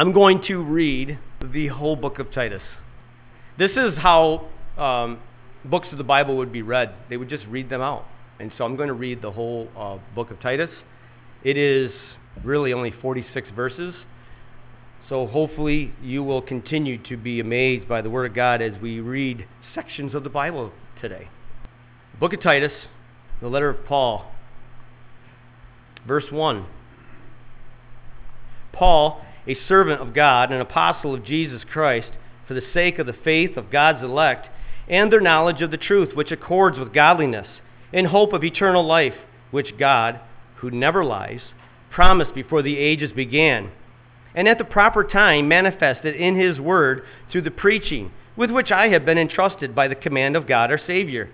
I'm going to read the whole book of Titus. This is how um, books of the Bible would be read. They would just read them out. And so I'm going to read the whole uh, book of Titus. It is really only 46 verses. So hopefully you will continue to be amazed by the Word of God as we read sections of the Bible today. Book of Titus, the letter of Paul, verse 1. Paul, a servant of God, an apostle of Jesus Christ, for the sake of the faith of God's elect and their knowledge of the truth, which accords with godliness, in hope of eternal life, which God, who never lies, promised before the ages began, and at the proper time manifested in his word through the preaching with which I have been entrusted by the command of God our Savior.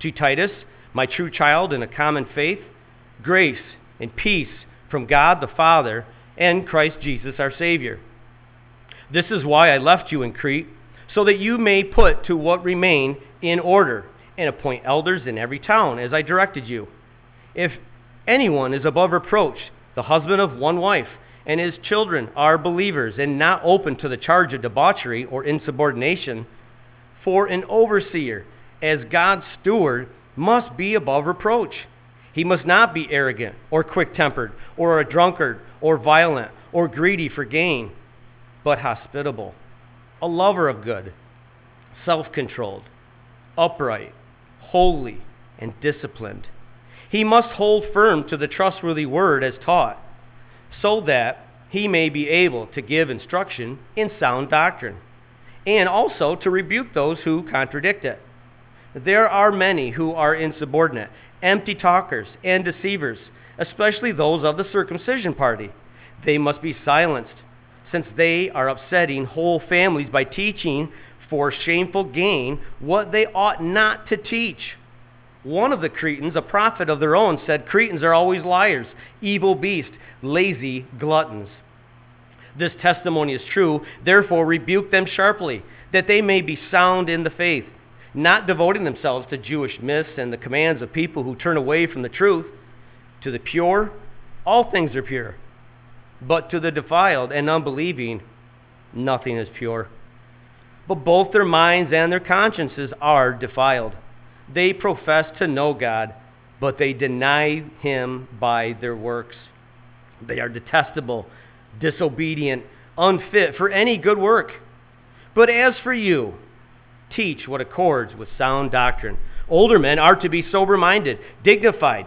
To Titus, my true child in a common faith, grace and peace from God the Father and Christ Jesus our Savior. This is why I left you in Crete, so that you may put to what remain in order and appoint elders in every town, as I directed you. If anyone is above reproach, the husband of one wife, and his children are believers and not open to the charge of debauchery or insubordination, for an overseer, as God's steward, must be above reproach. He must not be arrogant or quick tempered or a drunkard or violent or greedy for gain, but hospitable, a lover of good, self controlled, upright, holy, and disciplined. He must hold firm to the trustworthy word as taught, so that he may be able to give instruction in sound doctrine, and also to rebuke those who contradict it. There are many who are insubordinate, empty talkers, and deceivers, especially those of the circumcision party. They must be silenced, since they are upsetting whole families by teaching for shameful gain what they ought not to teach. One of the Cretans, a prophet of their own, said Cretans are always liars, evil beasts, lazy gluttons. This testimony is true, therefore rebuke them sharply, that they may be sound in the faith, not devoting themselves to Jewish myths and the commands of people who turn away from the truth. To the pure, all things are pure, but to the defiled and unbelieving, nothing is pure. But both their minds and their consciences are defiled. They profess to know God, but they deny him by their works. They are detestable, disobedient, unfit for any good work. But as for you, teach what accords with sound doctrine. Older men are to be sober minded, dignified,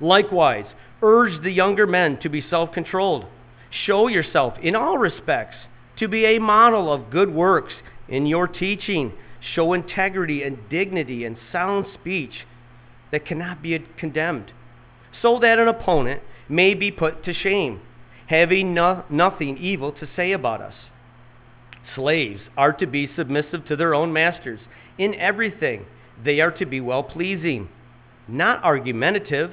Likewise, urge the younger men to be self controlled. Show yourself in all respects to be a model of good works in your teaching show integrity and dignity and sound speech that cannot be condemned, so that an opponent may be put to shame, having no, nothing evil to say about us. Slaves are to be submissive to their own masters in everything. They are to be well pleasing, not argumentative,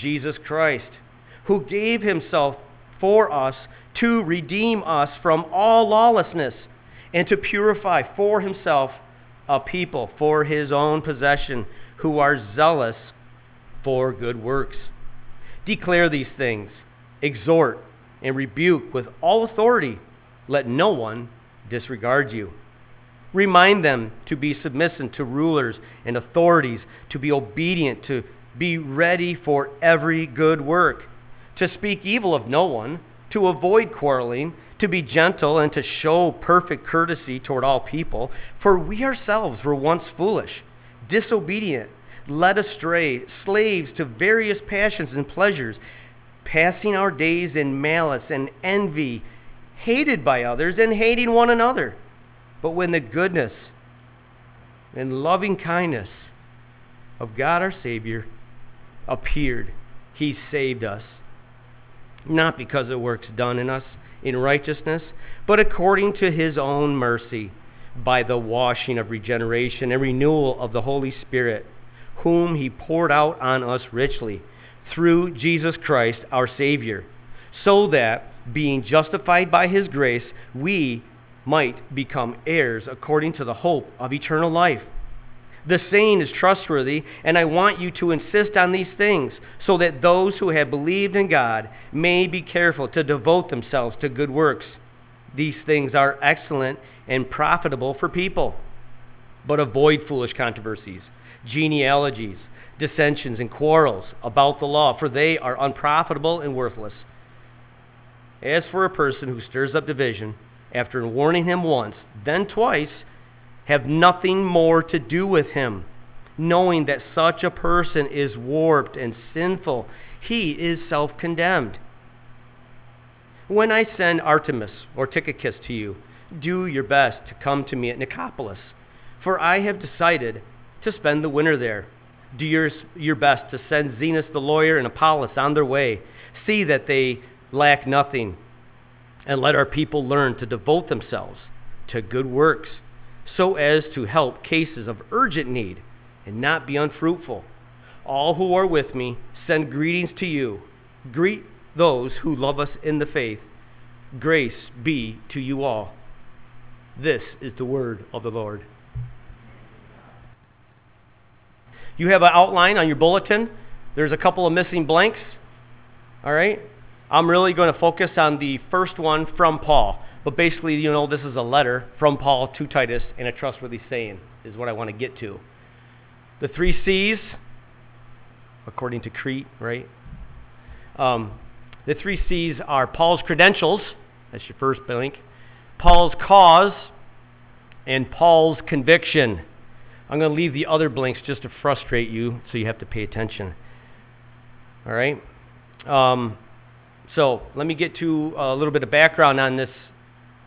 Jesus Christ, who gave himself for us to redeem us from all lawlessness and to purify for himself a people for his own possession who are zealous for good works. Declare these things, exhort, and rebuke with all authority. Let no one disregard you. Remind them to be submissive to rulers and authorities, to be obedient, to be ready for every good work, to speak evil of no one, to avoid quarreling, to be gentle and to show perfect courtesy toward all people. For we ourselves were once foolish, disobedient, led astray, slaves to various passions and pleasures, passing our days in malice and envy, hated by others and hating one another. But when the goodness and loving kindness of God our Savior appeared, He saved us. Not because of works done in us in righteousness, but according to His own mercy, by the washing of regeneration and renewal of the Holy Spirit, whom He poured out on us richly through Jesus Christ our Savior, so that, being justified by His grace, we might become heirs according to the hope of eternal life. The saying is trustworthy, and I want you to insist on these things, so that those who have believed in God may be careful to devote themselves to good works. These things are excellent and profitable for people. But avoid foolish controversies, genealogies, dissensions, and quarrels about the law, for they are unprofitable and worthless. As for a person who stirs up division, after warning him once, then twice, have nothing more to do with him, knowing that such a person is warped and sinful. He is self condemned. When I send Artemas or Tychicus to you, do your best to come to me at Nicopolis, for I have decided to spend the winter there. Do your, your best to send Zenas the lawyer and Apollos on their way. See that they lack nothing and let our people learn to devote themselves to good works so as to help cases of urgent need and not be unfruitful. All who are with me send greetings to you. Greet those who love us in the faith. Grace be to you all. This is the word of the Lord. You have an outline on your bulletin. There's a couple of missing blanks. All right? I'm really going to focus on the first one from Paul. But basically, you know, this is a letter from Paul to Titus and a trustworthy saying, is what I want to get to. The three C's, according to Crete, right? Um, the three C's are Paul's credentials, that's your first blank, Paul's cause, and Paul's conviction. I'm going to leave the other blanks just to frustrate you, so you have to pay attention. All right? Um, so let me get to a little bit of background on this,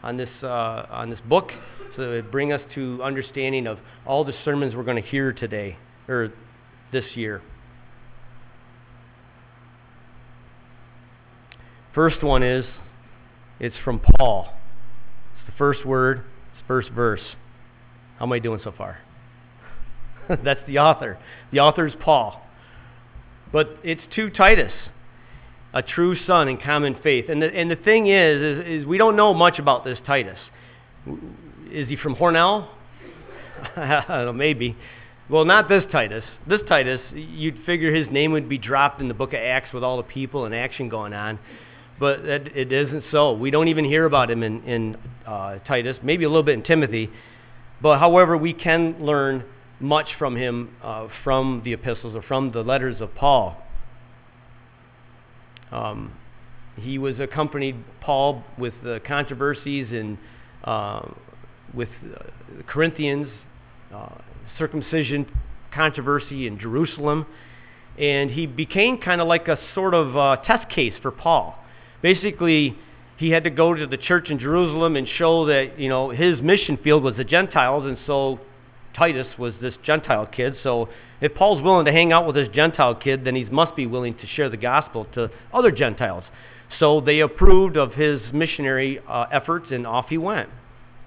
on this, uh, on this book, so that it bring us to understanding of all the sermons we're going to hear today or this year. First one is, it's from Paul. It's the first word, it's first verse. How am I doing so far? That's the author. The author is Paul. But it's to Titus a true son in common faith. And the, and the thing is, is, is we don't know much about this Titus. Is he from Hornell? I don't know, maybe. Well, not this Titus. This Titus, you'd figure his name would be dropped in the book of Acts with all the people and action going on. But it, it isn't so. We don't even hear about him in, in uh, Titus, maybe a little bit in Timothy. But however, we can learn much from him uh, from the epistles or from the letters of Paul. Um, he was accompanied Paul with the controversies and uh, with uh, Corinthians, uh, circumcision controversy in Jerusalem, and he became kind of like a sort of uh, test case for Paul. Basically, he had to go to the church in Jerusalem and show that you know his mission field was the Gentiles, and so Titus was this Gentile kid. So if Paul's willing to hang out with this Gentile kid, then he must be willing to share the gospel to other Gentiles. So they approved of his missionary uh, efforts, and off he went.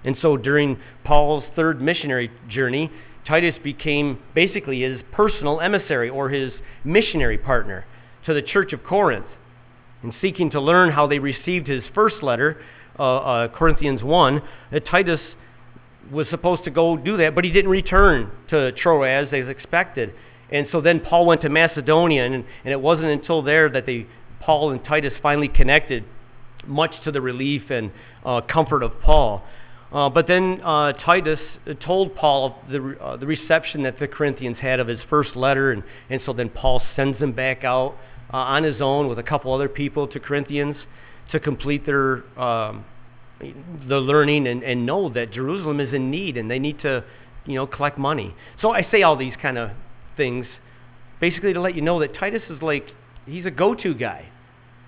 And so during Paul's third missionary journey, Titus became basically his personal emissary or his missionary partner to the church of Corinth. And seeking to learn how they received his first letter, uh, uh, Corinthians 1, Titus was supposed to go do that, but he didn't return to Troas as expected. And so then Paul went to Macedonia, and, and it wasn't until there that they, Paul and Titus finally connected, much to the relief and uh, comfort of Paul. Uh, but then uh, Titus told Paul the, uh, the reception that the Corinthians had of his first letter, and, and so then Paul sends him back out uh, on his own with a couple other people to Corinthians to complete their um, the learning and, and know that Jerusalem is in need and they need to, you know, collect money. So I say all these kind of things basically to let you know that Titus is like, he's a go to guy.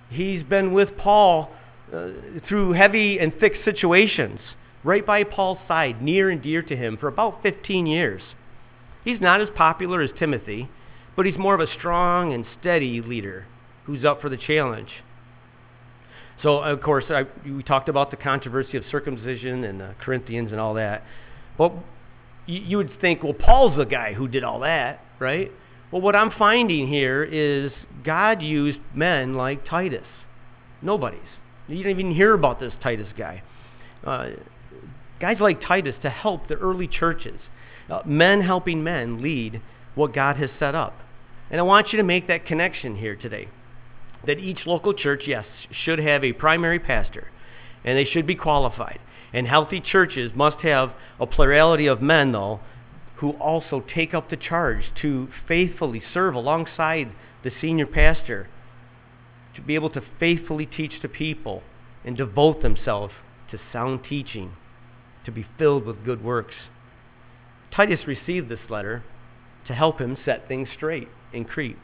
He's been with Paul uh, through heavy and thick situations, right by Paul's side, near and dear to him for about 15 years. He's not as popular as Timothy, but he's more of a strong and steady leader who's up for the challenge. So, of course, I, we talked about the controversy of circumcision and the Corinthians and all that. But you, you would think, well, Paul's the guy who did all that, right? Well, what I'm finding here is God used men like Titus. Nobody's. You didn't even hear about this Titus guy. Uh, guys like Titus to help the early churches, uh, men helping men lead what God has set up. And I want you to make that connection here today that each local church, yes, should have a primary pastor, and they should be qualified. And healthy churches must have a plurality of men, though, who also take up the charge to faithfully serve alongside the senior pastor, to be able to faithfully teach the people and devote themselves to sound teaching, to be filled with good works. Titus received this letter to help him set things straight in Crete.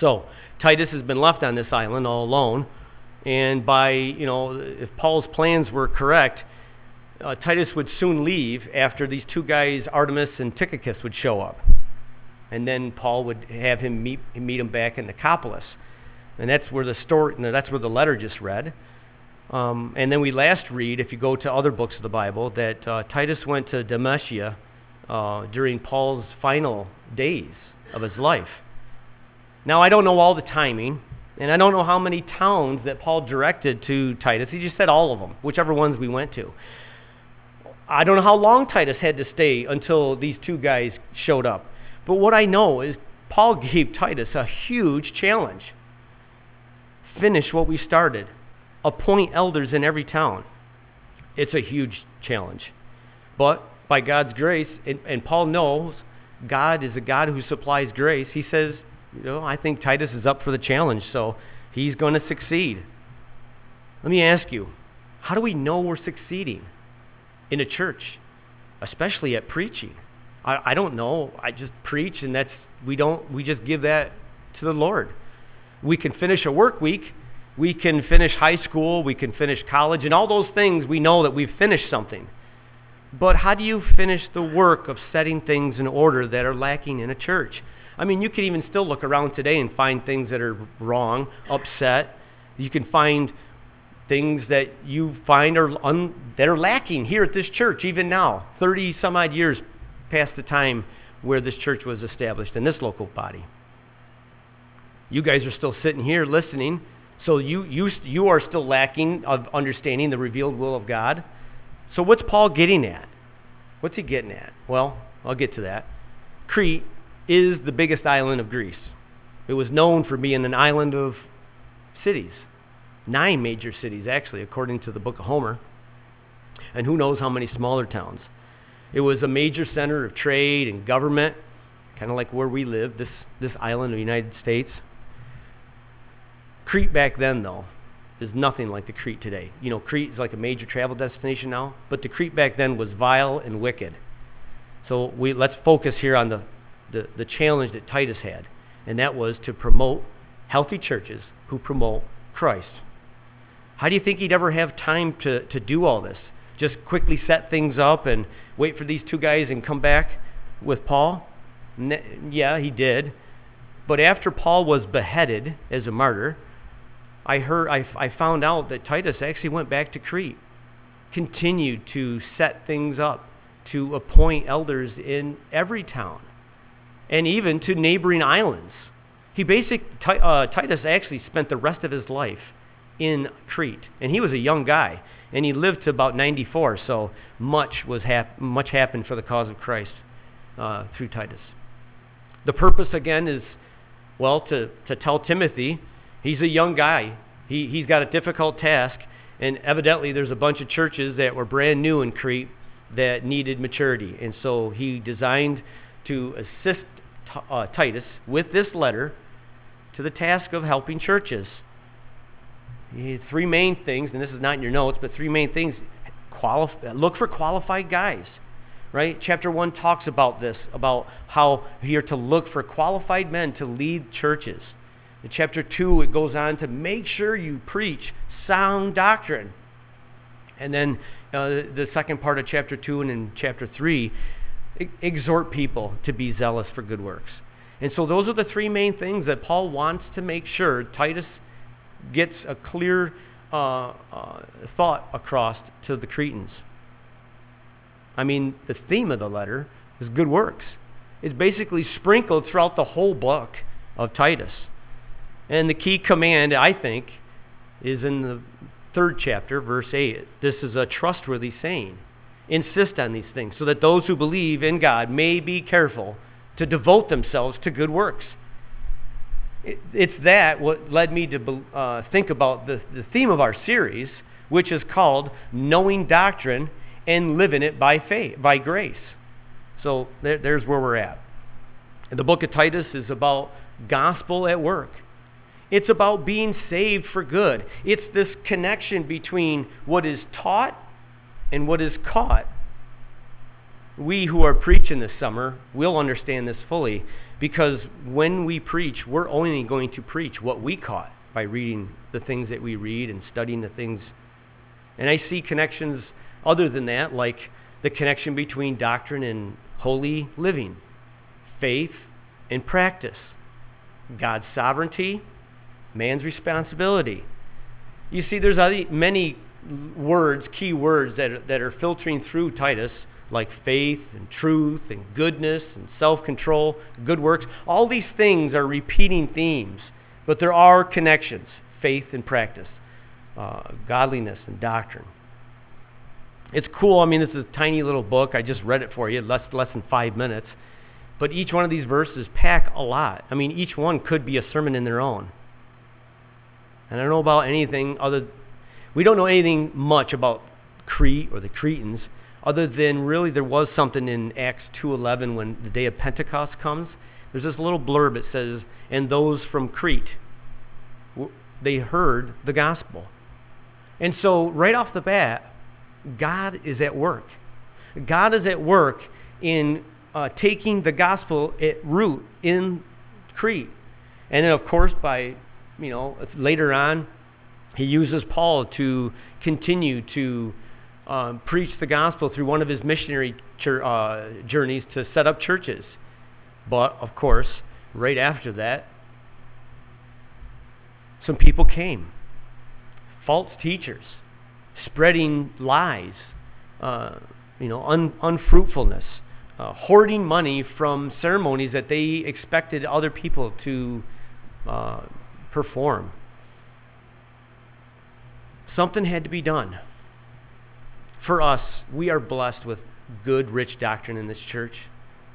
So, Titus has been left on this island all alone. And by, you know, if Paul's plans were correct, uh, Titus would soon leave after these two guys, Artemas and Tychicus, would show up. And then Paul would have him meet, meet him back in Nicopolis. And that's where the story, that's where the letter just read. Um, and then we last read, if you go to other books of the Bible, that uh, Titus went to Dalmatia uh, during Paul's final days of his life. Now, I don't know all the timing, and I don't know how many towns that Paul directed to Titus. He just said all of them, whichever ones we went to. I don't know how long Titus had to stay until these two guys showed up. But what I know is Paul gave Titus a huge challenge finish what we started, appoint elders in every town. It's a huge challenge. But by God's grace, and, and Paul knows God is a God who supplies grace, he says, you know, I think Titus is up for the challenge, so he's going to succeed. Let me ask you, how do we know we're succeeding in a church, especially at preaching? I, I don't know. I just preach, and that's we don't we just give that to the Lord. We can finish a work week, we can finish high school, we can finish college, and all those things we know that we've finished something. But how do you finish the work of setting things in order that are lacking in a church? I mean, you can even still look around today and find things that are wrong, upset. You can find things that you find are un, that are lacking here at this church even now 30 some odd years past the time where this church was established in this local body. You guys are still sitting here listening so you you you are still lacking of understanding the revealed will of god. So what's paul getting at? What's he getting at? Well i'll get to that. Crete is the biggest island of Greece. It was known for being an island of cities, nine major cities, actually, according to the book of Homer, and who knows how many smaller towns. It was a major center of trade and government, kind of like where we live, this, this island of the United States. Crete back then, though, is nothing like the Crete today. You know, Crete is like a major travel destination now, but the Crete back then was vile and wicked. So we, let's focus here on the the, the challenge that Titus had, and that was to promote healthy churches who promote Christ. How do you think he'd ever have time to, to do all this? Just quickly set things up and wait for these two guys and come back with Paul? Yeah, he did. But after Paul was beheaded as a martyr, I heard I, I found out that Titus actually went back to Crete, continued to set things up, to appoint elders in every town and even to neighboring islands. He basic, uh, Titus actually spent the rest of his life in Crete, and he was a young guy, and he lived to about 94. So much was hap- much happened for the cause of Christ uh, through Titus. The purpose again is, well, to to tell Timothy, he's a young guy. He he's got a difficult task, and evidently there's a bunch of churches that were brand new in Crete that needed maturity, and so he designed to assist uh, Titus with this letter to the task of helping churches. Three main things, and this is not in your notes, but three main things. Look for qualified guys, right? Chapter one talks about this, about how you're to look for qualified men to lead churches. In chapter two, it goes on to make sure you preach sound doctrine. And then uh, the second part of chapter two and in chapter three, exhort people to be zealous for good works. And so those are the three main things that Paul wants to make sure Titus gets a clear uh, uh, thought across to the Cretans. I mean, the theme of the letter is good works. It's basically sprinkled throughout the whole book of Titus. And the key command, I think, is in the third chapter, verse 8. This is a trustworthy saying. Insist on these things so that those who believe in God may be careful to devote themselves to good works it's that what led me to uh, think about the, the theme of our series, which is called Knowing Doctrine and Living It by Faith, by Grace. So there, there's where we're at. The book of Titus is about gospel at work. It's about being saved for good. It's this connection between what is taught and what is caught. We who are preaching this summer will understand this fully because when we preach, we're only going to preach what we caught by reading the things that we read and studying the things. And I see connections other than that, like the connection between doctrine and holy living, faith and practice, God's sovereignty, man's responsibility. You see, there's many words, key words that, that are filtering through Titus like faith and truth and goodness and self control, good works. All these things are repeating themes, but there are connections faith and practice, uh, godliness and doctrine. It's cool. I mean, this is a tiny little book. I just read it for you, less, less than five minutes. But each one of these verses pack a lot. I mean, each one could be a sermon in their own. And I don't know about anything other. We don't know anything much about Crete or the Cretans other than really there was something in Acts 2:11 when the day of Pentecost comes. There's this little blurb it says, "And those from Crete they heard the gospel." And so right off the bat, God is at work. God is at work in uh, taking the gospel at root in Crete. And then of course by you know later on he uses Paul to continue to um, preach the gospel through one of his missionary uh, journeys to set up churches. But, of course, right after that, some people came false teachers, spreading lies, uh, you know, un- unfruitfulness, uh, hoarding money from ceremonies that they expected other people to uh, perform. Something had to be done for us, we are blessed with good, rich doctrine in this church,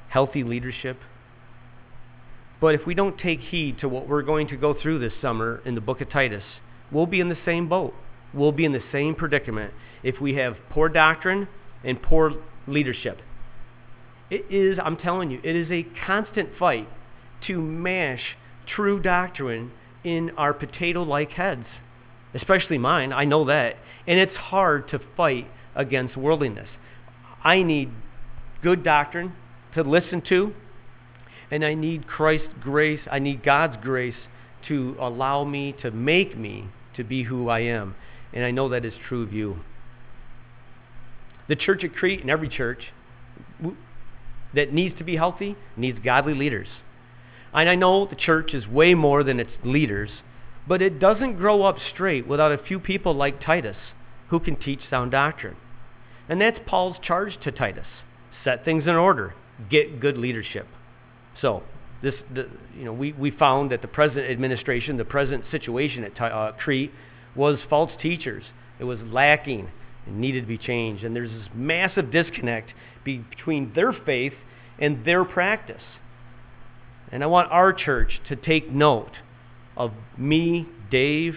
healthy leadership. But if we don't take heed to what we're going to go through this summer in the book of Titus, we'll be in the same boat. We'll be in the same predicament if we have poor doctrine and poor leadership. It is, I'm telling you, it is a constant fight to mash true doctrine in our potato like heads, especially mine. I know that. And it's hard to fight against worldliness. I need good doctrine to listen to, and I need Christ's grace. I need God's grace to allow me, to make me to be who I am. And I know that is true of you. The church at Crete and every church that needs to be healthy needs godly leaders. And I know the church is way more than its leaders, but it doesn't grow up straight without a few people like Titus who can teach sound doctrine. And that's Paul's charge to Titus set things in order, get good leadership. So, this, the, you know, we, we found that the present administration, the present situation at uh, Crete was false teachers. It was lacking and needed to be changed. And there's this massive disconnect between their faith and their practice. And I want our church to take note of me, Dave,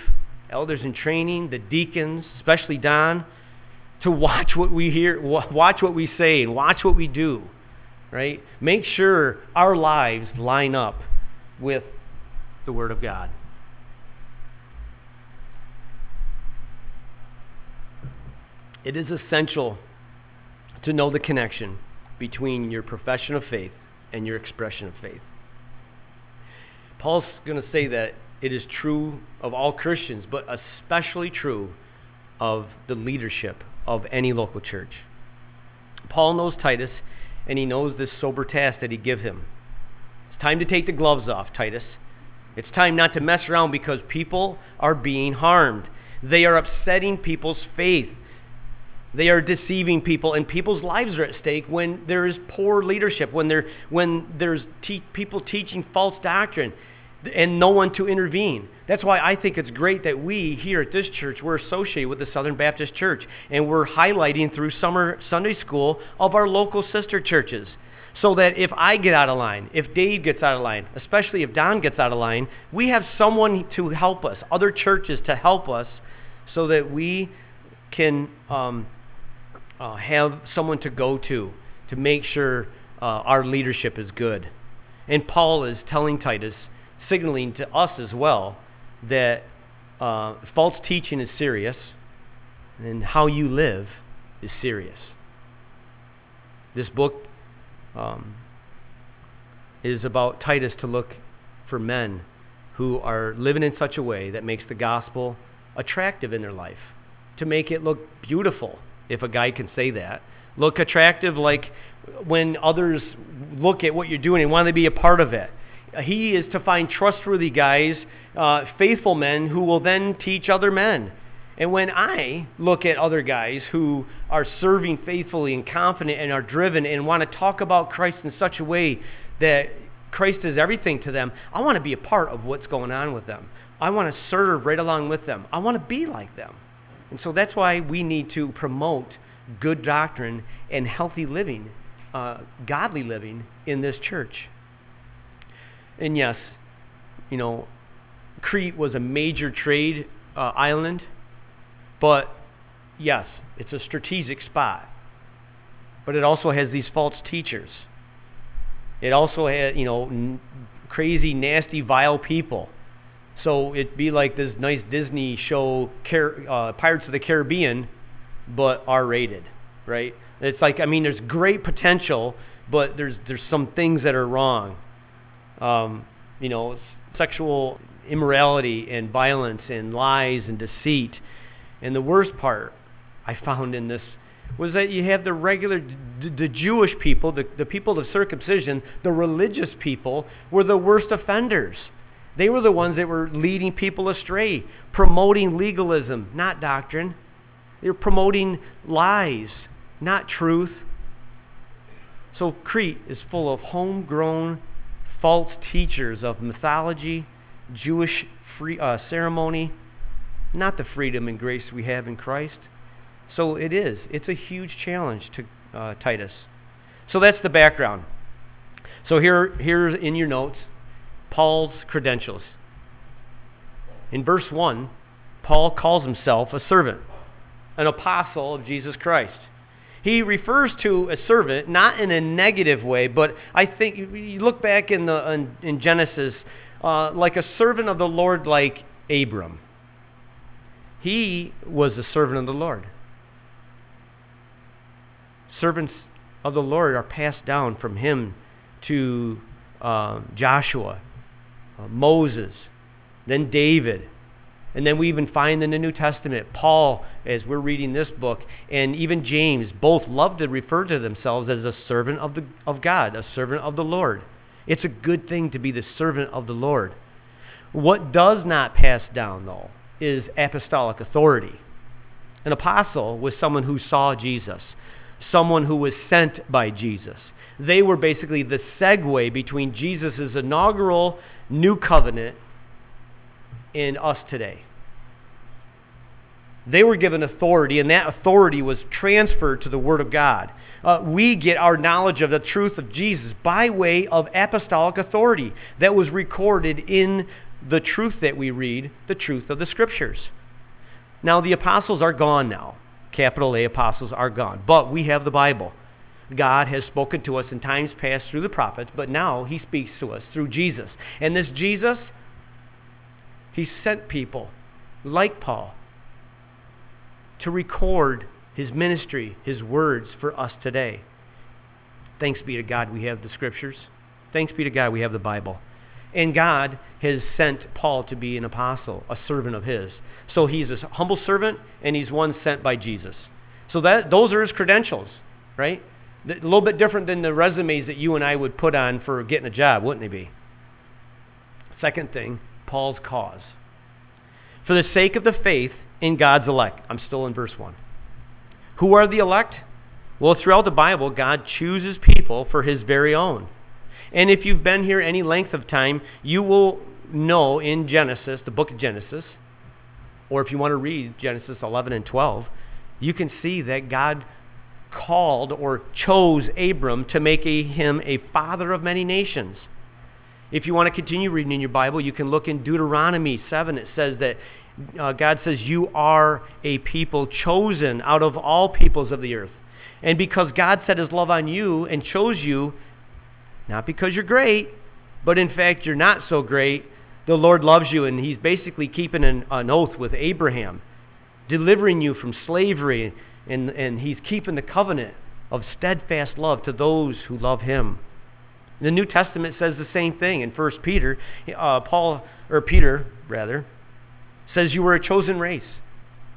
elders in training, the deacons, especially Don, to watch what we hear, watch what we say, and watch what we do, right? Make sure our lives line up with the Word of God. It is essential to know the connection between your profession of faith and your expression of faith. Paul's going to say that it is true of all Christians, but especially true of the leadership of any local church. Paul knows Titus, and he knows this sober task that he give him. It's time to take the gloves off, Titus. It's time not to mess around because people are being harmed. They are upsetting people's faith. They are deceiving people, and people's lives are at stake when there is poor leadership, when, there, when there's te- people teaching false doctrine and no one to intervene. That's why I think it's great that we here at this church, we're associated with the Southern Baptist Church, and we're highlighting through summer Sunday school of our local sister churches. So that if I get out of line, if Dave gets out of line, especially if Don gets out of line, we have someone to help us, other churches to help us, so that we can um, uh, have someone to go to to make sure uh, our leadership is good. And Paul is telling Titus, signaling to us as well that uh, false teaching is serious and how you live is serious. This book um, is about Titus to look for men who are living in such a way that makes the gospel attractive in their life, to make it look beautiful, if a guy can say that. Look attractive like when others look at what you're doing and want to be a part of it he is to find trustworthy guys, uh, faithful men who will then teach other men. And when I look at other guys who are serving faithfully and confident and are driven and want to talk about Christ in such a way that Christ is everything to them, I want to be a part of what's going on with them. I want to serve right along with them. I want to be like them. And so that's why we need to promote good doctrine and healthy living, uh, godly living in this church. And yes, you know, Crete was a major trade uh, island, but yes, it's a strategic spot. But it also has these false teachers. It also had, you know, n- crazy, nasty, vile people. So it'd be like this nice Disney show, Car- uh, Pirates of the Caribbean, but R-rated, right? It's like, I mean, there's great potential, but there's there's some things that are wrong um, you know, sexual immorality and violence and lies and deceit. And the worst part I found in this was that you have the regular, the Jewish people, the, the people of circumcision, the religious people were the worst offenders. They were the ones that were leading people astray, promoting legalism, not doctrine. They were promoting lies, not truth. So Crete is full of homegrown false teachers of mythology, Jewish free, uh, ceremony, not the freedom and grace we have in Christ. So it is. It's a huge challenge to uh, Titus. So that's the background. So here, here in your notes, Paul's credentials. In verse 1, Paul calls himself a servant, an apostle of Jesus Christ. He refers to a servant not in a negative way, but I think you look back in, the, in, in Genesis, uh, like a servant of the Lord, like Abram. He was a servant of the Lord. Servants of the Lord are passed down from him to uh, Joshua, uh, Moses, then David, and then we even find in the New Testament, Paul, as we're reading this book, and even James, both love to refer to themselves as a servant of, the, of God, a servant of the Lord. It's a good thing to be the servant of the Lord. What does not pass down, though, is apostolic authority. An apostle was someone who saw Jesus, someone who was sent by Jesus. They were basically the segue between Jesus' inaugural new covenant in us today. They were given authority, and that authority was transferred to the Word of God. Uh, we get our knowledge of the truth of Jesus by way of apostolic authority that was recorded in the truth that we read, the truth of the Scriptures. Now, the apostles are gone now. Capital A apostles are gone. But we have the Bible. God has spoken to us in times past through the prophets, but now he speaks to us through Jesus. And this Jesus he sent people like Paul to record his ministry, his words for us today. Thanks be to God we have the scriptures. Thanks be to God we have the Bible. And God has sent Paul to be an apostle, a servant of his. So he's a humble servant and he's one sent by Jesus. So that those are his credentials, right? A little bit different than the resumes that you and I would put on for getting a job, wouldn't it be? Second thing, Paul's cause. For the sake of the faith in God's elect. I'm still in verse 1. Who are the elect? Well, throughout the Bible, God chooses people for his very own. And if you've been here any length of time, you will know in Genesis, the book of Genesis, or if you want to read Genesis 11 and 12, you can see that God called or chose Abram to make a, him a father of many nations. If you want to continue reading in your Bible, you can look in Deuteronomy 7. It says that uh, God says, You are a people chosen out of all peoples of the earth. And because God set his love on you and chose you, not because you're great, but in fact you're not so great, the Lord loves you. And he's basically keeping an, an oath with Abraham, delivering you from slavery and, and he's keeping the covenant of steadfast love to those who love him. The New Testament says the same thing in 1 Peter. Uh, Paul, or Peter, rather, says you were a chosen race,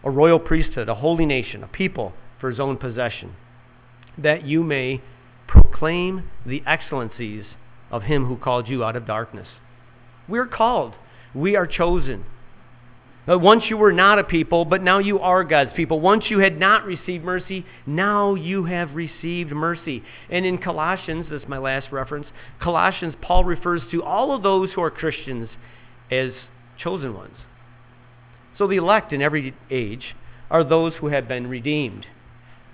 a royal priesthood, a holy nation, a people for his own possession, that you may proclaim the excellencies of him who called you out of darkness. We're called, we are chosen. Once you were not a people, but now you are God's people. Once you had not received mercy, now you have received mercy. And in Colossians, this is my last reference, Colossians, Paul refers to all of those who are Christians as chosen ones. So the elect in every age are those who have been redeemed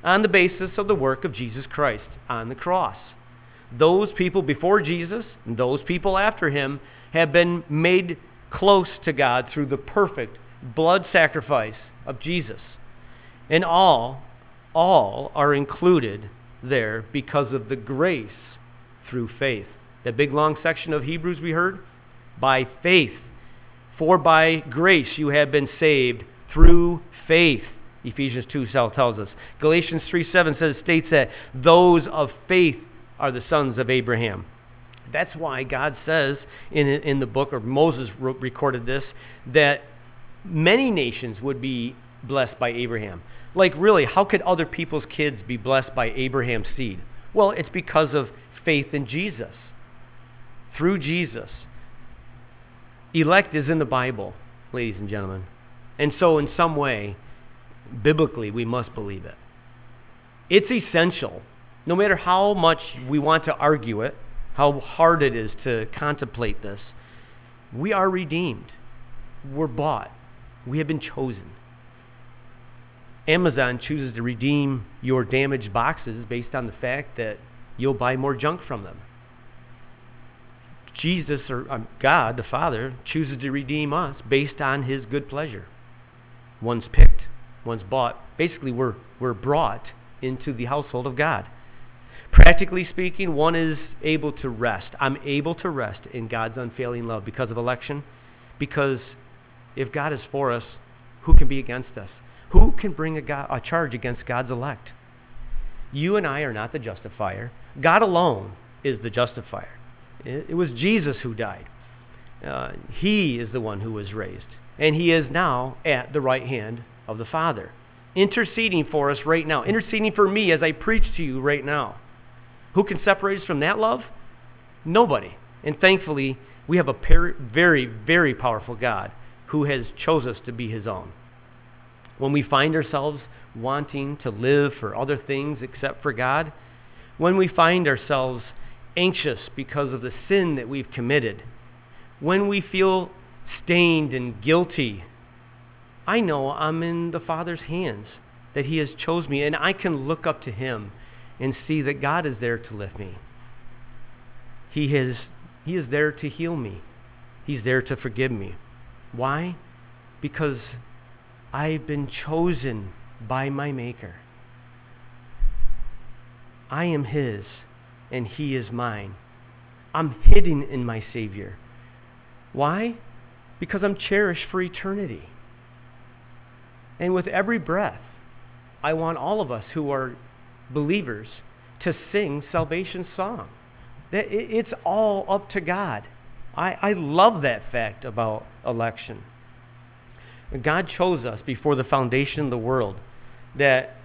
on the basis of the work of Jesus Christ on the cross. Those people before Jesus and those people after him have been made close to God through the perfect blood sacrifice of Jesus. And all, all are included there because of the grace through faith. That big long section of Hebrews we heard? By faith. For by grace you have been saved through faith. Ephesians 2 tells us. Galatians 3 7 says, states that those of faith are the sons of Abraham. That's why God says in, in the book, or Moses recorded this, that many nations would be blessed by Abraham. Like, really, how could other people's kids be blessed by Abraham's seed? Well, it's because of faith in Jesus. Through Jesus. Elect is in the Bible, ladies and gentlemen. And so, in some way, biblically, we must believe it. It's essential, no matter how much we want to argue it, how hard it is to contemplate this. We are redeemed, we're bought, we have been chosen. Amazon chooses to redeem your damaged boxes based on the fact that you'll buy more junk from them. Jesus or um, God, the Father, chooses to redeem us based on his good pleasure. One's picked, one's bought. Basically, we're, we're brought into the household of God. Practically speaking, one is able to rest. I'm able to rest in God's unfailing love because of election, because if God is for us, who can be against us? Who can bring a, God, a charge against God's elect? You and I are not the justifier. God alone is the justifier. It, was Jesus who died. Uh, he is the one who was raised. And he is now at the right hand of the Father, interceding for us right now, interceding for me as I preach to you right now. Who can separate us from that love? Nobody. And thankfully, we have a very, very powerful God who has chose us to be his own. When we find ourselves wanting to live for other things except for God, when we find ourselves anxious because of the sin that we've committed, when we feel stained and guilty, I know I'm in the Father's hands, that He has chose me, and I can look up to Him and see that God is there to lift me. He, has, he is there to heal me. He's there to forgive me. Why? Because I've been chosen by my Maker. I am His, and He is mine. I'm hidden in my Savior. Why? Because I'm cherished for eternity. And with every breath, I want all of us who are believers to sing salvation song. It's all up to God. I, I love that fact about election. God chose us before the foundation of the world. That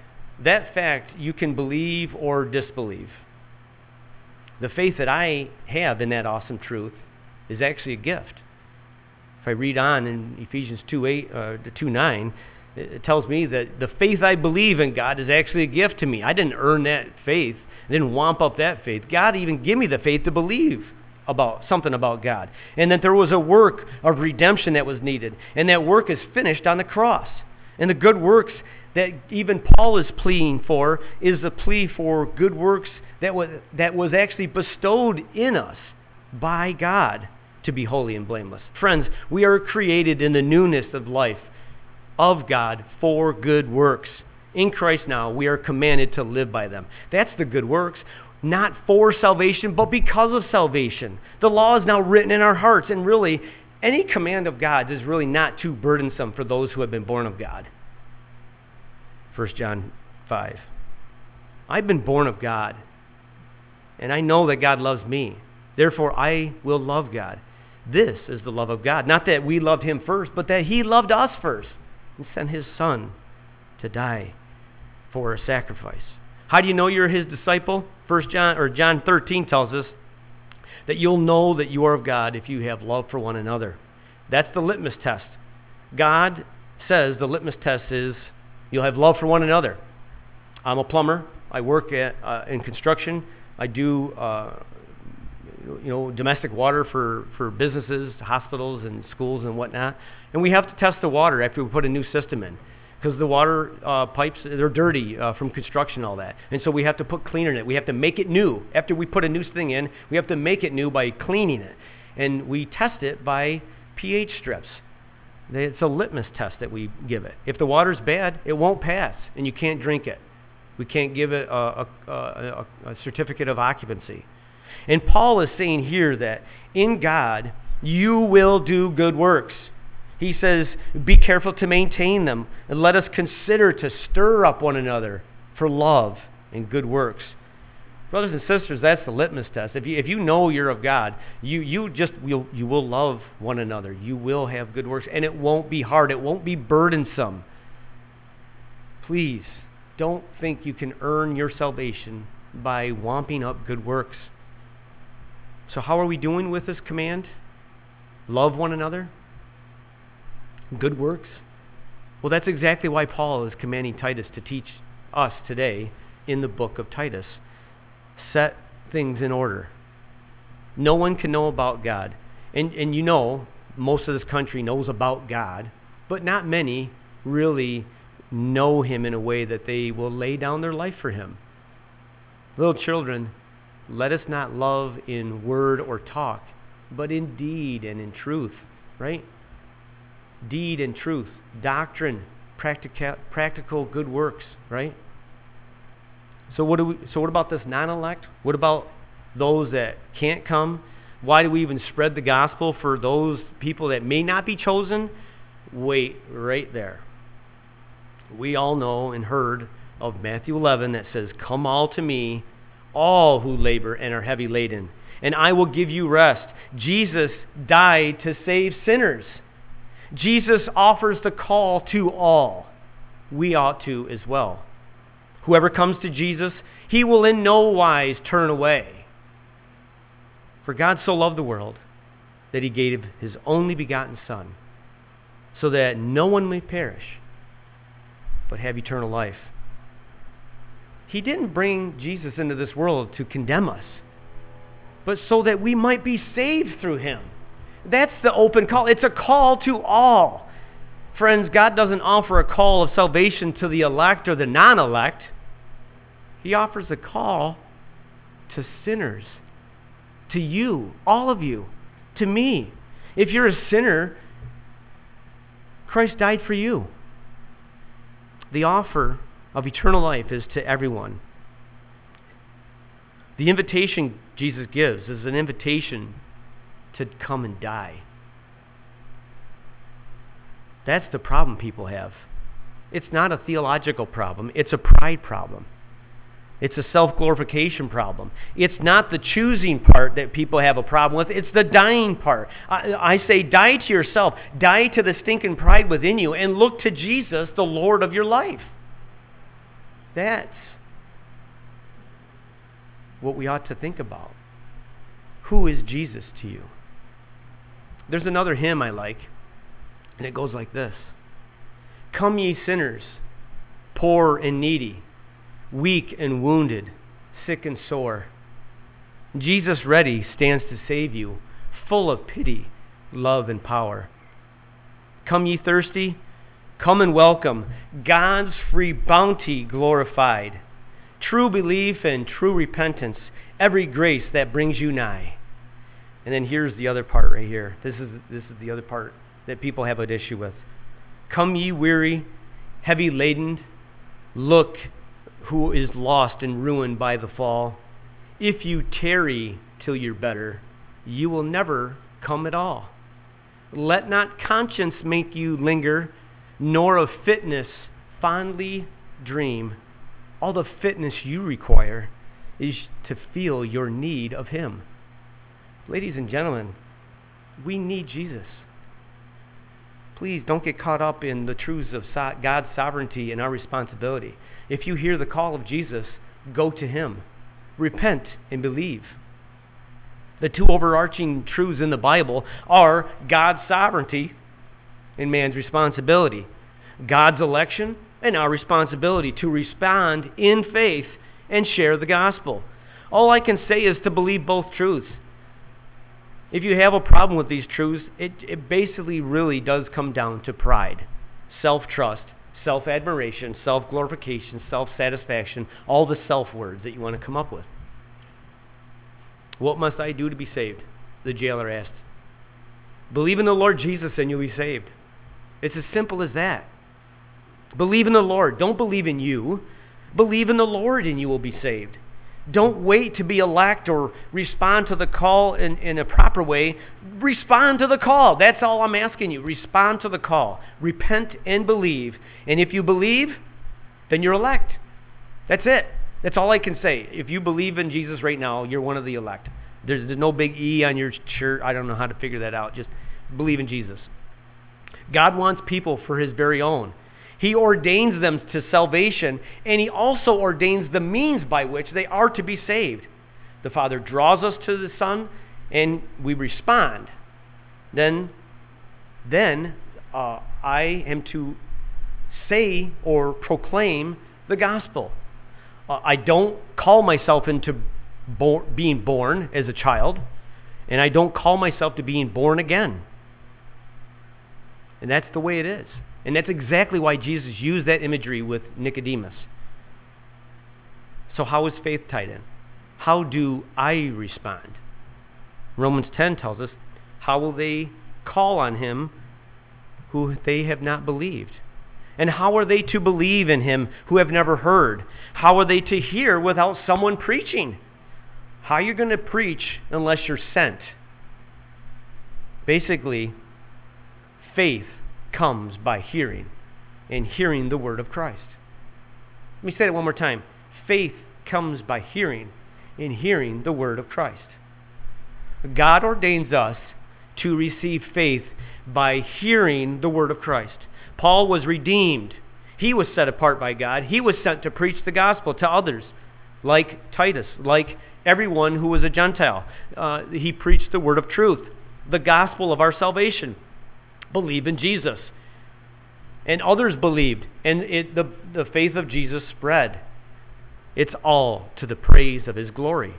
that fact you can believe or disbelieve. The faith that I have in that awesome truth is actually a gift. If I read on in Ephesians 2 8 uh, 2 9, it tells me that the faith I believe in God is actually a gift to me. I didn't earn that faith, I didn't wamp up that faith. God even gave me the faith to believe about something about God. And that there was a work of redemption that was needed. And that work is finished on the cross. And the good works that even Paul is pleading for is the plea for good works that was, that was actually bestowed in us by God to be holy and blameless. Friends, we are created in the newness of life of God for good works. In Christ now, we are commanded to live by them. That's the good works not for salvation, but because of salvation. The law is now written in our hearts, and really, any command of God's is really not too burdensome for those who have been born of God. 1 John 5. I've been born of God, and I know that God loves me. Therefore, I will love God. This is the love of God. Not that we loved him first, but that he loved us first and sent his son to die for a sacrifice. How do you know you're his disciple? First John or John 13 tells us that you'll know that you are of God if you have love for one another. That's the litmus test. God says the litmus test is you'll have love for one another. I'm a plumber. I work at, uh, in construction. I do uh, you know domestic water for, for businesses, hospitals, and schools and whatnot. And we have to test the water after we put a new system in because the water uh, pipes they're dirty uh, from construction all that. And so we have to put cleaner in it we have to make it new. After we put a new thing in we have to make it new by cleaning it. And we test it by ph strips. It's a litmus test that we give it. If the water's bad it won't pass and you can't drink it. We can't give it a, a, a, a certificate of occupancy. And paul is saying here that in god you will do good works he says, Be careful to maintain them, and let us consider to stir up one another for love and good works. Brothers and sisters, that's the litmus test. If you, if you know you're of God, you, you just will, you will love one another. You will have good works, and it won't be hard, it won't be burdensome. Please don't think you can earn your salvation by wamping up good works. So, how are we doing with this command? Love one another? Good works? Well, that's exactly why Paul is commanding Titus to teach us today in the book of Titus. Set things in order. No one can know about God. And, and you know, most of this country knows about God, but not many really know Him in a way that they will lay down their life for Him. Little children, let us not love in word or talk, but in deed and in truth, right? Deed and truth, doctrine, practical, practical good works, right? So what do we so what about this non-elect? What about those that can't come? Why do we even spread the gospel for those people that may not be chosen? Wait right there. We all know and heard of Matthew 11 that says, Come all to me, all who labor and are heavy laden, and I will give you rest. Jesus died to save sinners. Jesus offers the call to all. We ought to as well. Whoever comes to Jesus, he will in no wise turn away. For God so loved the world that he gave his only begotten Son, so that no one may perish, but have eternal life. He didn't bring Jesus into this world to condemn us, but so that we might be saved through him. That's the open call. It's a call to all. Friends, God doesn't offer a call of salvation to the elect or the non elect, He offers a call to sinners, to you, all of you, to me. If you're a sinner, Christ died for you. The offer of eternal life is to everyone. The invitation Jesus gives is an invitation to come and die. That's the problem people have. It's not a theological problem, it's a pride problem. It's a self glorification problem. It's not the choosing part that people have a problem with, it's the dying part. I, I, say, die to yourself, die to the stinking pride within you, and look to Jesus, the Lord of your life. That's what we ought to think about. Who is Jesus to you? There's another hymn I like, and it goes like this Come, ye sinners, poor and needy weak and wounded, sick and sore. Jesus ready stands to save you, full of pity, love, and power. Come ye thirsty, come and welcome God's free bounty glorified. True belief and true repentance, every grace that brings you nigh. And then here's the other part right here. This is, this is the other part that people have an issue with. Come ye weary, heavy laden, look who is lost and ruined by the fall. If you tarry till you're better, you will never come at all. Let not conscience make you linger, nor of fitness fondly dream. All the fitness you require is to feel your need of Him. Ladies and gentlemen, we need Jesus. Please don't get caught up in the truths of God's sovereignty and our responsibility. If you hear the call of Jesus, go to him. Repent and believe. The two overarching truths in the Bible are God's sovereignty and man's responsibility. God's election and our responsibility to respond in faith and share the gospel. All I can say is to believe both truths. If you have a problem with these truths, it, it basically really does come down to pride, self trust, self admiration, self glorification, self satisfaction, all the self words that you want to come up with. What must I do to be saved? The jailer asked. Believe in the Lord Jesus and you'll be saved. It's as simple as that. Believe in the Lord. Don't believe in you. Believe in the Lord and you will be saved. Don't wait to be elect or respond to the call in, in a proper way. Respond to the call. That's all I'm asking you. Respond to the call. Repent and believe. And if you believe, then you're elect. That's it. That's all I can say. If you believe in Jesus right now, you're one of the elect. There's, no big E on your shirt. I don't know how to figure that out. Just believe in Jesus. God wants people for his very own. He ordains them to salvation, and He also ordains the means by which they are to be saved. The Father draws us to the Son, and we respond. Then, then uh, I am to say or proclaim the gospel. Uh, I don't call myself into bo- being born as a child, and I don't call myself to being born again. And that's the way it is. And that's exactly why Jesus used that imagery with Nicodemus. So, how is faith tied in? How do I respond? Romans 10 tells us, How will they call on him who they have not believed? And how are they to believe in him who have never heard? How are they to hear without someone preaching? How are you going to preach unless you're sent? Basically, faith comes by hearing, and hearing the word of Christ. Let me say it one more time. Faith comes by hearing, and hearing the word of Christ. God ordains us to receive faith by hearing the word of Christ. Paul was redeemed. He was set apart by God. He was sent to preach the gospel to others, like Titus, like everyone who was a Gentile. Uh, he preached the word of truth, the gospel of our salvation believe in Jesus. And others believed, and it, the, the faith of Jesus spread. It's all to the praise of his glory.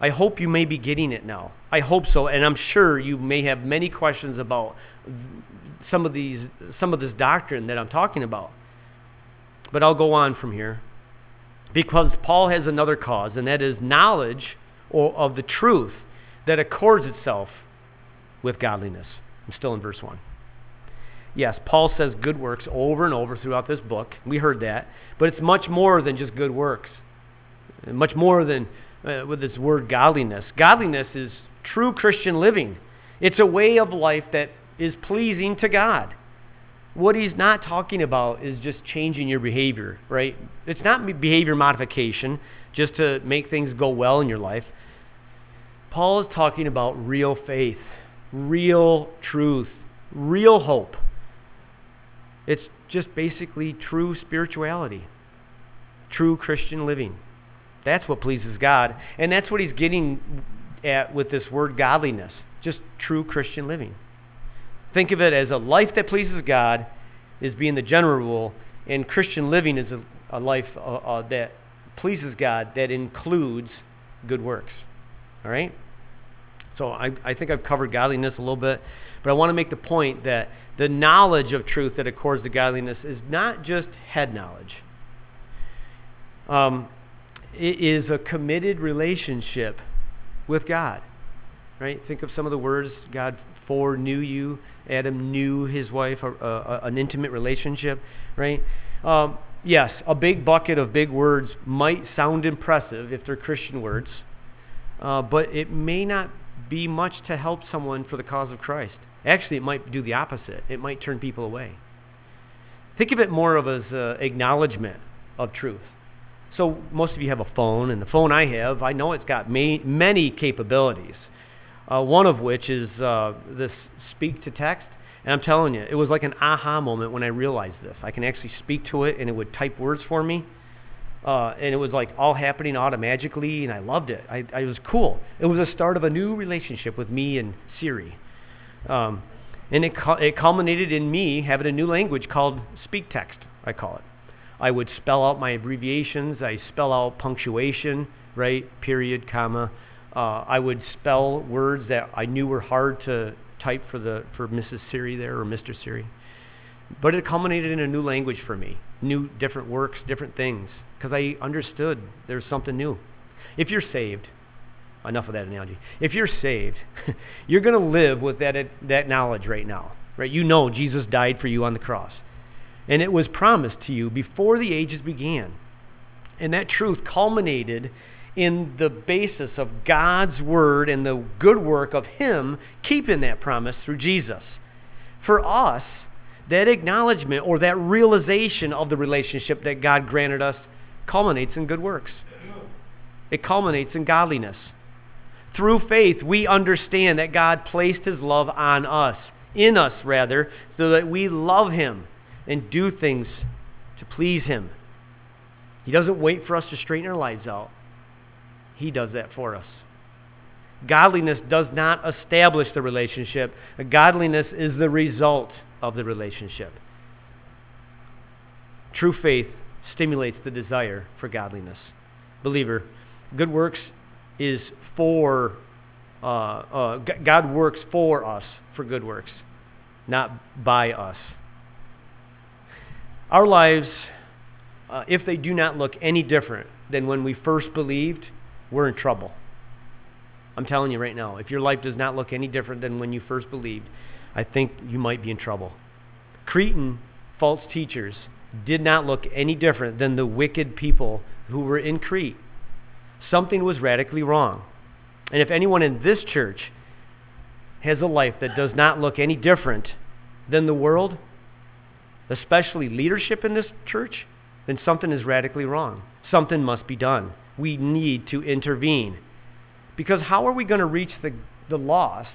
I hope you may be getting it now. I hope so, and I'm sure you may have many questions about some of these some of this doctrine that I'm talking about. But I'll go on from here. Because Paul has another cause, and that is knowledge or of the truth that accords itself with godliness. I'm still in verse 1. Yes, Paul says good works over and over throughout this book. We heard that. But it's much more than just good works, much more than uh, with this word godliness. Godliness is true Christian living, it's a way of life that is pleasing to God. what he's not talking about is just changing your behavior, right? It's not behavior modification just to make things go well in your life. Paul is talking about real faith, real truth, real hope. It's just basically true spirituality, true Christian living. That's what pleases God. And that's what he's getting at with this word godliness just true Christian living. Think of it as a life that pleases God is being the general rule, and Christian living is a, a life uh, uh, that pleases God that includes good works. All right? So I, I think I've covered godliness a little bit, but I want to make the point that the knowledge of truth that accords to godliness is not just head knowledge. Um, it is a committed relationship with God. Right? Think of some of the words God foreknew you. Adam knew his wife, a, a, an intimate relationship. Right? Um, yes, a big bucket of big words might sound impressive if they're Christian words, uh, but it may not be much to help someone for the cause of Christ. Actually, it might do the opposite. It might turn people away. Think of it more of as uh, acknowledgement of truth. So most of you have a phone, and the phone I have, I know it's got may, many capabilities. Uh, one of which is uh, this speak to text. And I'm telling you, it was like an aha moment when I realized this. I can actually speak to it, and it would type words for me. Uh, and it was like all happening automatically, and I loved it. I, I, was cool. It was a start of a new relationship with me and Siri. Um, and it, it culminated in me having a new language called speak text, I call it. I would spell out my abbreviations. I spell out punctuation, right? Period, comma. Uh, I would spell words that I knew were hard to type for the for Mrs. Siri there or Mr. Siri. But it culminated in a new language for me, new different works, different things, because I understood there's something new. If you're saved, enough of that analogy. If you're saved, you're going to live with that that knowledge right now, right? You know Jesus died for you on the cross and it was promised to you before the ages began. And that truth culminated in the basis of God's word and the good work of Him keeping that promise through Jesus. For us, that acknowledgement or that realization of the relationship that God granted us culminates in good works. It culminates in godliness. Through faith, we understand that God placed His love on us, in us rather, so that we love Him and do things to please Him. He doesn't wait for us to straighten our lives out, He does that for us. Godliness does not establish the relationship, godliness is the result of the relationship. True faith stimulates the desire for godliness. Believer, good works is for, uh, uh, God works for us for good works, not by us. Our lives, uh, if they do not look any different than when we first believed, we're in trouble. I'm telling you right now, if your life does not look any different than when you first believed, I think you might be in trouble. Cretan false teachers did not look any different than the wicked people who were in Crete. Something was radically wrong. And if anyone in this church has a life that does not look any different than the world, especially leadership in this church, then something is radically wrong. Something must be done. We need to intervene. Because how are we going to reach the, the lost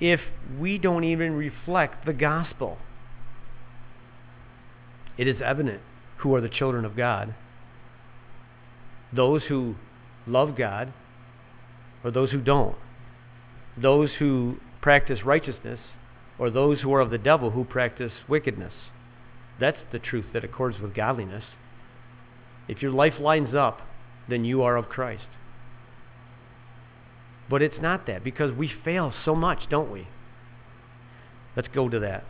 if we don't even reflect the gospel? It is evident who are the children of God those who love God or those who don't, those who practice righteousness or those who are of the devil who practice wickedness. That's the truth that accords with godliness. If your life lines up, then you are of Christ. But it's not that because we fail so much, don't we? Let's go to that.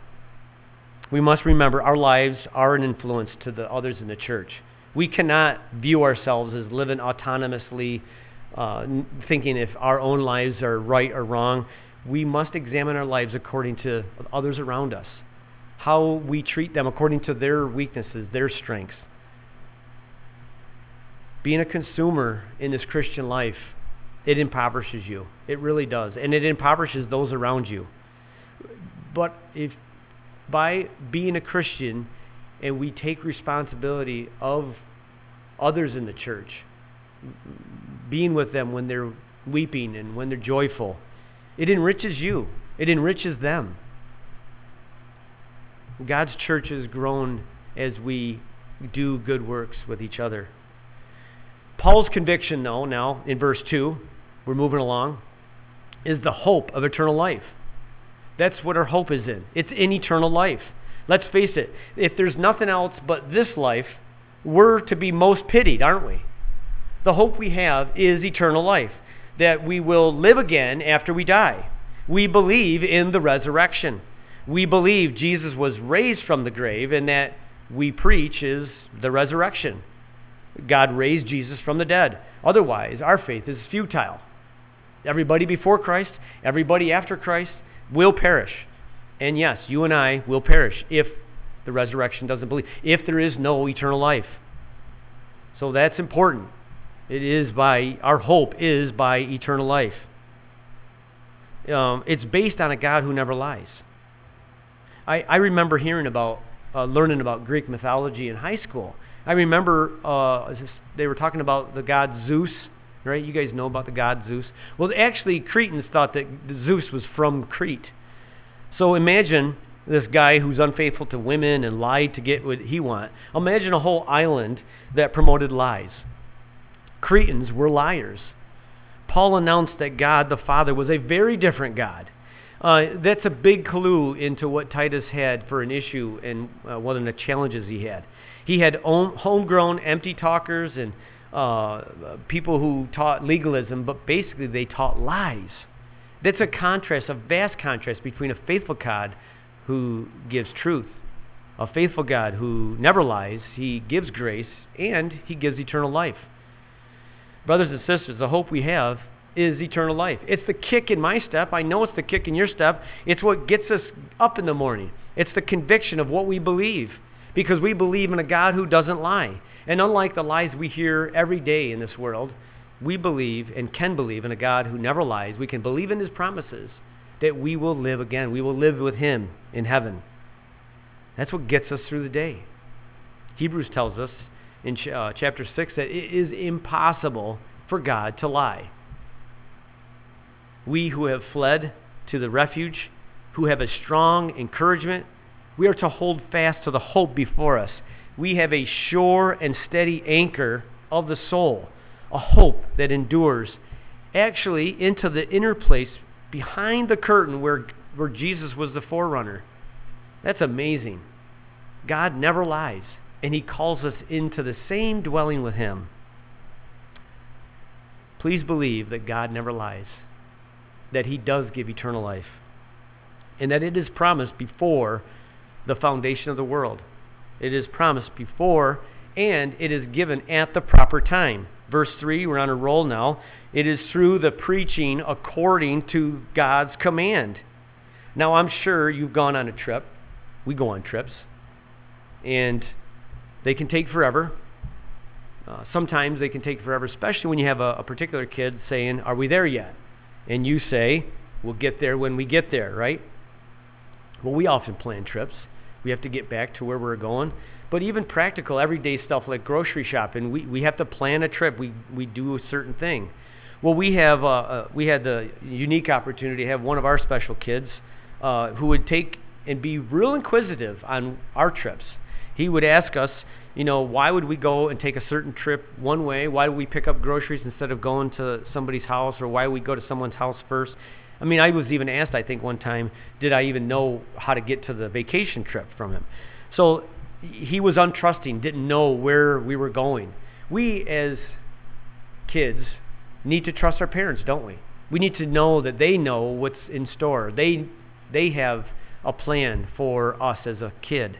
We must remember our lives are an influence to the others in the church. We cannot view ourselves as living autonomously, uh, thinking if our own lives are right or wrong. We must examine our lives according to others around us how we treat them according to their weaknesses, their strengths. Being a consumer in this Christian life, it impoverishes you. It really does. And it impoverishes those around you. But if by being a Christian and we take responsibility of others in the church, being with them when they're weeping and when they're joyful, it enriches you, it enriches them. God's church has grown as we do good works with each other. Paul's conviction, though, now in verse 2, we're moving along, is the hope of eternal life. That's what our hope is in. It's in eternal life. Let's face it, if there's nothing else but this life, we're to be most pitied, aren't we? The hope we have is eternal life, that we will live again after we die. We believe in the resurrection. We believe Jesus was raised from the grave, and that we preach is the resurrection. God raised Jesus from the dead. Otherwise, our faith is futile. Everybody before Christ, everybody after Christ will perish. And yes, you and I will perish if the resurrection doesn't believe, if there is no eternal life. So that's important. It is by, our hope is by eternal life. Um, it's based on a God who never lies. I, I remember hearing about, uh, learning about Greek mythology in high school. I remember uh, they were talking about the god Zeus, right? You guys know about the god Zeus. Well, actually, Cretans thought that Zeus was from Crete. So imagine this guy who's unfaithful to women and lied to get what he want. Imagine a whole island that promoted lies. Cretans were liars. Paul announced that God the Father was a very different God. Uh, that's a big clue into what Titus had for an issue and uh, one of the challenges he had. He had homegrown empty talkers and uh, people who taught legalism, but basically they taught lies. That's a contrast, a vast contrast between a faithful God who gives truth, a faithful God who never lies, he gives grace, and he gives eternal life. Brothers and sisters, the hope we have is eternal life. It's the kick in my step. I know it's the kick in your step. It's what gets us up in the morning. It's the conviction of what we believe because we believe in a God who doesn't lie. And unlike the lies we hear every day in this world, we believe and can believe in a God who never lies. We can believe in his promises that we will live again. We will live with him in heaven. That's what gets us through the day. Hebrews tells us in uh, chapter 6 that it is impossible for God to lie. We who have fled to the refuge, who have a strong encouragement, we are to hold fast to the hope before us. We have a sure and steady anchor of the soul a hope that endures actually into the inner place behind the curtain where, where Jesus was the forerunner. That's amazing. God never lies, and He calls us into the same dwelling with Him. Please believe that God never lies, that He does give eternal life, and that it is promised before the foundation of the world. It is promised before, and it is given at the proper time. Verse 3, we're on a roll now. It is through the preaching according to God's command. Now, I'm sure you've gone on a trip. We go on trips, and they can take forever. Uh, sometimes they can take forever, especially when you have a, a particular kid saying, Are we there yet? And you say, We'll get there when we get there, right? Well, we often plan trips. We have to get back to where we're going. But even practical, everyday stuff like grocery shopping, we, we have to plan a trip. We, we do a certain thing. Well, we have uh, uh, we had the unique opportunity to have one of our special kids uh, who would take and be real inquisitive on our trips. He would ask us, you know, why would we go and take a certain trip one way? Why do we pick up groceries instead of going to somebody's house, or why we go to someone's house first? I mean, I was even asked, I think, one time, did I even know how to get to the vacation trip from him? So he was untrusting, didn't know where we were going. We, as kids, need to trust our parents, don't we? We need to know that they know what's in store. They, they have a plan for us as a kid.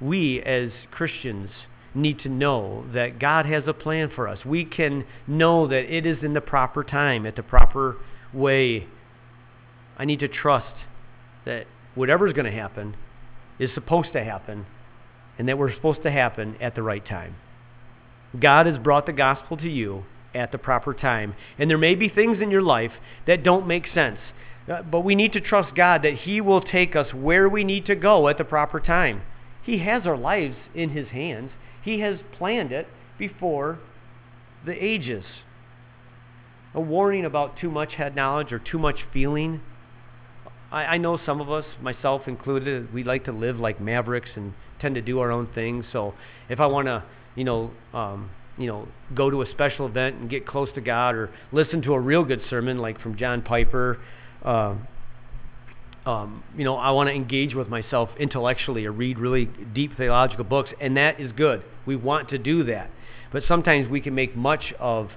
We, as Christians, need to know that God has a plan for us. We can know that it is in the proper time, at the proper way. I need to trust that whatever's going to happen, is supposed to happen and that we're supposed to happen at the right time. God has brought the gospel to you at the proper time. And there may be things in your life that don't make sense. Uh, but we need to trust God that He will take us where we need to go at the proper time. He has our lives in His hands, He has planned it before the ages. A warning about too much head knowledge or too much feeling. I, I know some of us, myself included, we like to live like mavericks and tend to do our own thing. So if I want to, you know, um, you know, go to a special event and get close to God, or listen to a real good sermon like from John Piper. Uh, um, you know, I want to engage with myself intellectually or read really deep theological books, and that is good. We want to do that, but sometimes we can make much of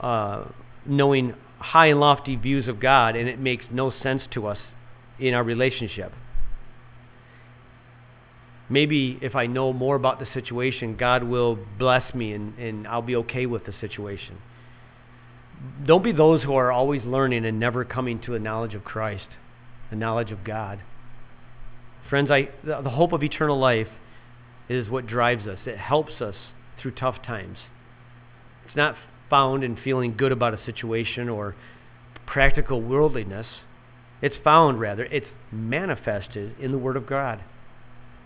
uh, knowing high and lofty views of God, and it makes no sense to us in our relationship. Maybe if I know more about the situation, God will bless me and, and I'll be okay with the situation. Don't be those who are always learning and never coming to a knowledge of Christ, a knowledge of God. Friends, I, the, the hope of eternal life is what drives us, it helps us through tough times. It's not found in feeling good about a situation or practical worldliness. It's found, rather, it's manifested in the Word of God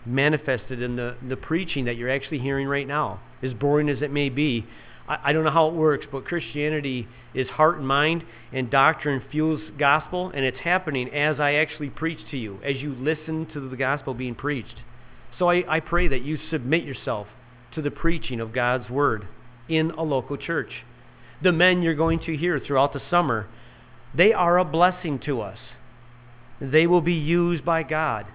manifested in the, the preaching that you're actually hearing right now. As boring as it may be, I, I don't know how it works, but Christianity is heart and mind, and doctrine fuels gospel, and it's happening as I actually preach to you, as you listen to the gospel being preached. So I, I pray that you submit yourself to the preaching of God's word in a local church. The men you're going to hear throughout the summer, they are a blessing to us. They will be used by God.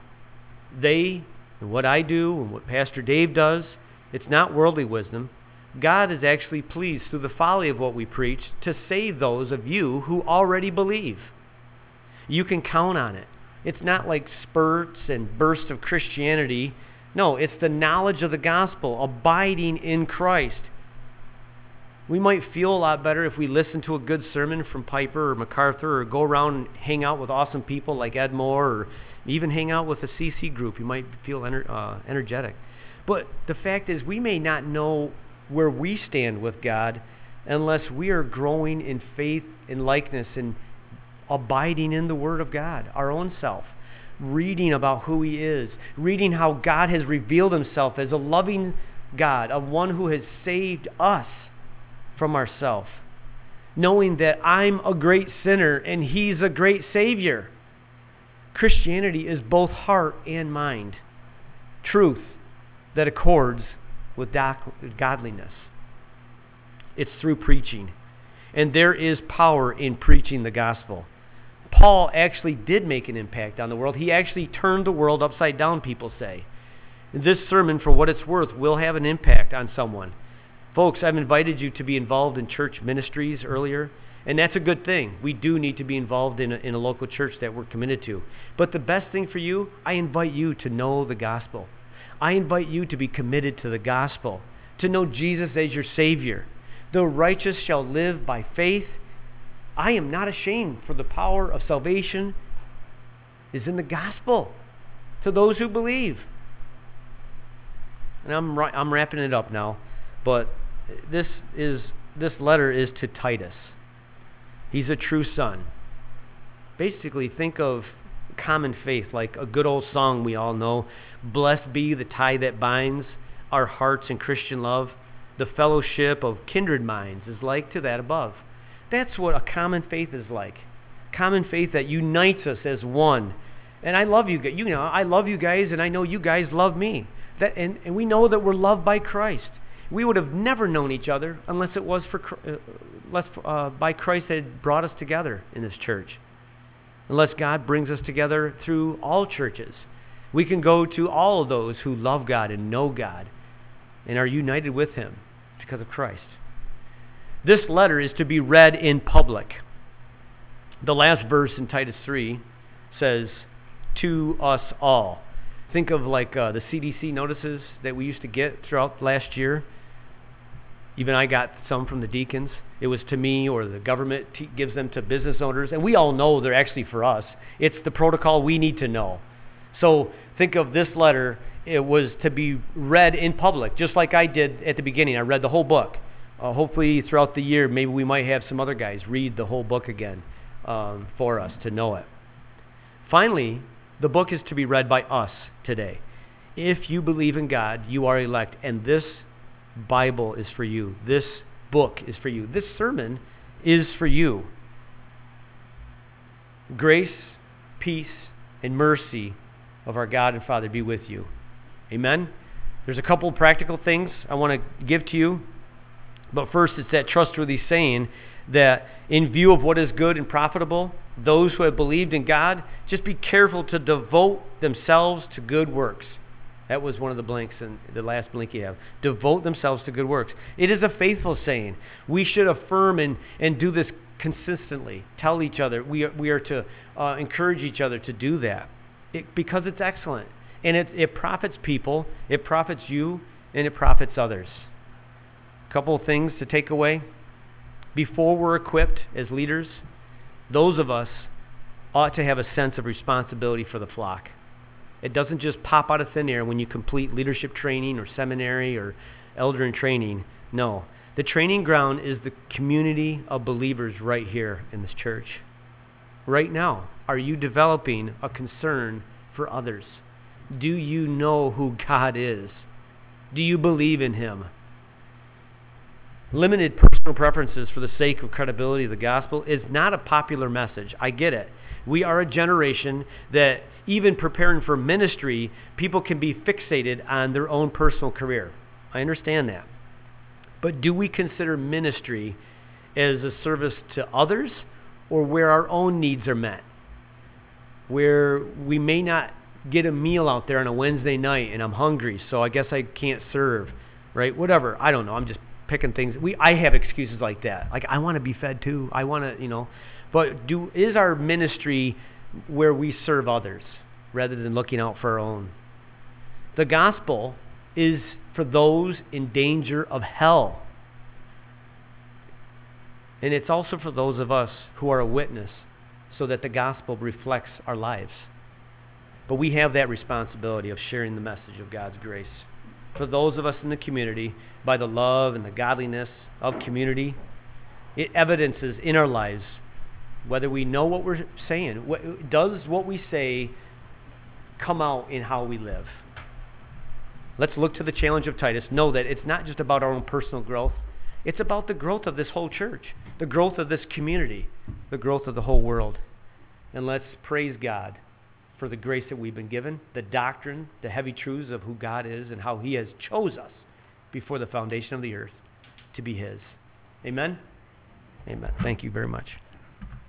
They and what I do and what Pastor Dave does, it's not worldly wisdom. God is actually pleased through the folly of what we preach to save those of you who already believe. You can count on it. It's not like spurts and bursts of Christianity. No, it's the knowledge of the gospel, abiding in Christ. We might feel a lot better if we listen to a good sermon from Piper or MacArthur or go around and hang out with awesome people like Ed Moore or even hang out with a CC group. You might feel ener- uh, energetic. But the fact is, we may not know where we stand with God unless we are growing in faith and likeness and abiding in the Word of God, our own self, reading about who He is, reading how God has revealed Himself as a loving God, of one who has saved us from ourself, knowing that I'm a great sinner and He's a great Savior. Christianity is both heart and mind, truth that accords with godliness. It's through preaching. And there is power in preaching the gospel. Paul actually did make an impact on the world. He actually turned the world upside down, people say. This sermon, for what it's worth, will have an impact on someone. Folks, I've invited you to be involved in church ministries earlier. And that's a good thing. We do need to be involved in a, in a local church that we're committed to. But the best thing for you, I invite you to know the gospel. I invite you to be committed to the gospel, to know Jesus as your Savior. The righteous shall live by faith. I am not ashamed, for the power of salvation is in the gospel to those who believe. And I'm, I'm wrapping it up now, but this is this letter is to Titus. He's a true son. Basically, think of common faith like a good old song we all know Blessed be the tie that binds our hearts in Christian love. The fellowship of kindred minds is like to that above. That's what a common faith is like. Common faith that unites us as one. And I love you, guys. you know, I love you guys, and I know you guys love me. That, and, and we know that we're loved by Christ. We would have never known each other unless it was for, uh, unless, uh, by Christ that had brought us together in this church. Unless God brings us together through all churches. We can go to all of those who love God and know God and are united with Him because of Christ. This letter is to be read in public. The last verse in Titus 3 says, To us all. Think of like uh, the CDC notices that we used to get throughout last year even I got some from the deacons. It was to me, or the government t- gives them to business owners. And we all know they're actually for us. It's the protocol we need to know. So think of this letter. It was to be read in public, just like I did at the beginning. I read the whole book. Uh, hopefully, throughout the year, maybe we might have some other guys read the whole book again um, for us to know it. Finally, the book is to be read by us today. If you believe in God, you are elect, and this Bible is for you. This book is for you. This sermon is for you. Grace, peace, and mercy of our God and Father be with you. Amen. There's a couple practical things I want to give to you. But first, it's that trustworthy saying that in view of what is good and profitable, those who have believed in God, just be careful to devote themselves to good works. That was one of the blinks and the last blink you have. Devote themselves to good works. It is a faithful saying. We should affirm and, and do this consistently. Tell each other. We are, we are to uh, encourage each other to do that it, because it's excellent. And it, it profits people, it profits you, and it profits others. A couple of things to take away. Before we're equipped as leaders, those of us ought to have a sense of responsibility for the flock. It doesn't just pop out of thin air when you complete leadership training or seminary or elder in training. No. The training ground is the community of believers right here in this church. Right now, are you developing a concern for others? Do you know who God is? Do you believe in Him? Limited personal preferences for the sake of credibility of the gospel is not a popular message. I get it. We are a generation that, even preparing for ministry, people can be fixated on their own personal career. I understand that. But do we consider ministry as a service to others or where our own needs are met? Where we may not get a meal out there on a Wednesday night and I'm hungry, so I guess I can't serve, right? Whatever. I don't know. I'm just picking things. We I have excuses like that. Like I want to be fed too. I want to, you know. But do is our ministry where we serve others rather than looking out for our own? The gospel is for those in danger of hell. And it's also for those of us who are a witness so that the gospel reflects our lives. But we have that responsibility of sharing the message of God's grace. For those of us in the community, by the love and the godliness of community, it evidences in our lives whether we know what we're saying. What, does what we say come out in how we live? Let's look to the challenge of Titus. Know that it's not just about our own personal growth, it's about the growth of this whole church, the growth of this community, the growth of the whole world. And let's praise God for the grace that we've been given, the doctrine, the heavy truths of who God is and how He has chose us before the foundation of the earth to be His. Amen? Amen. Thank you very much.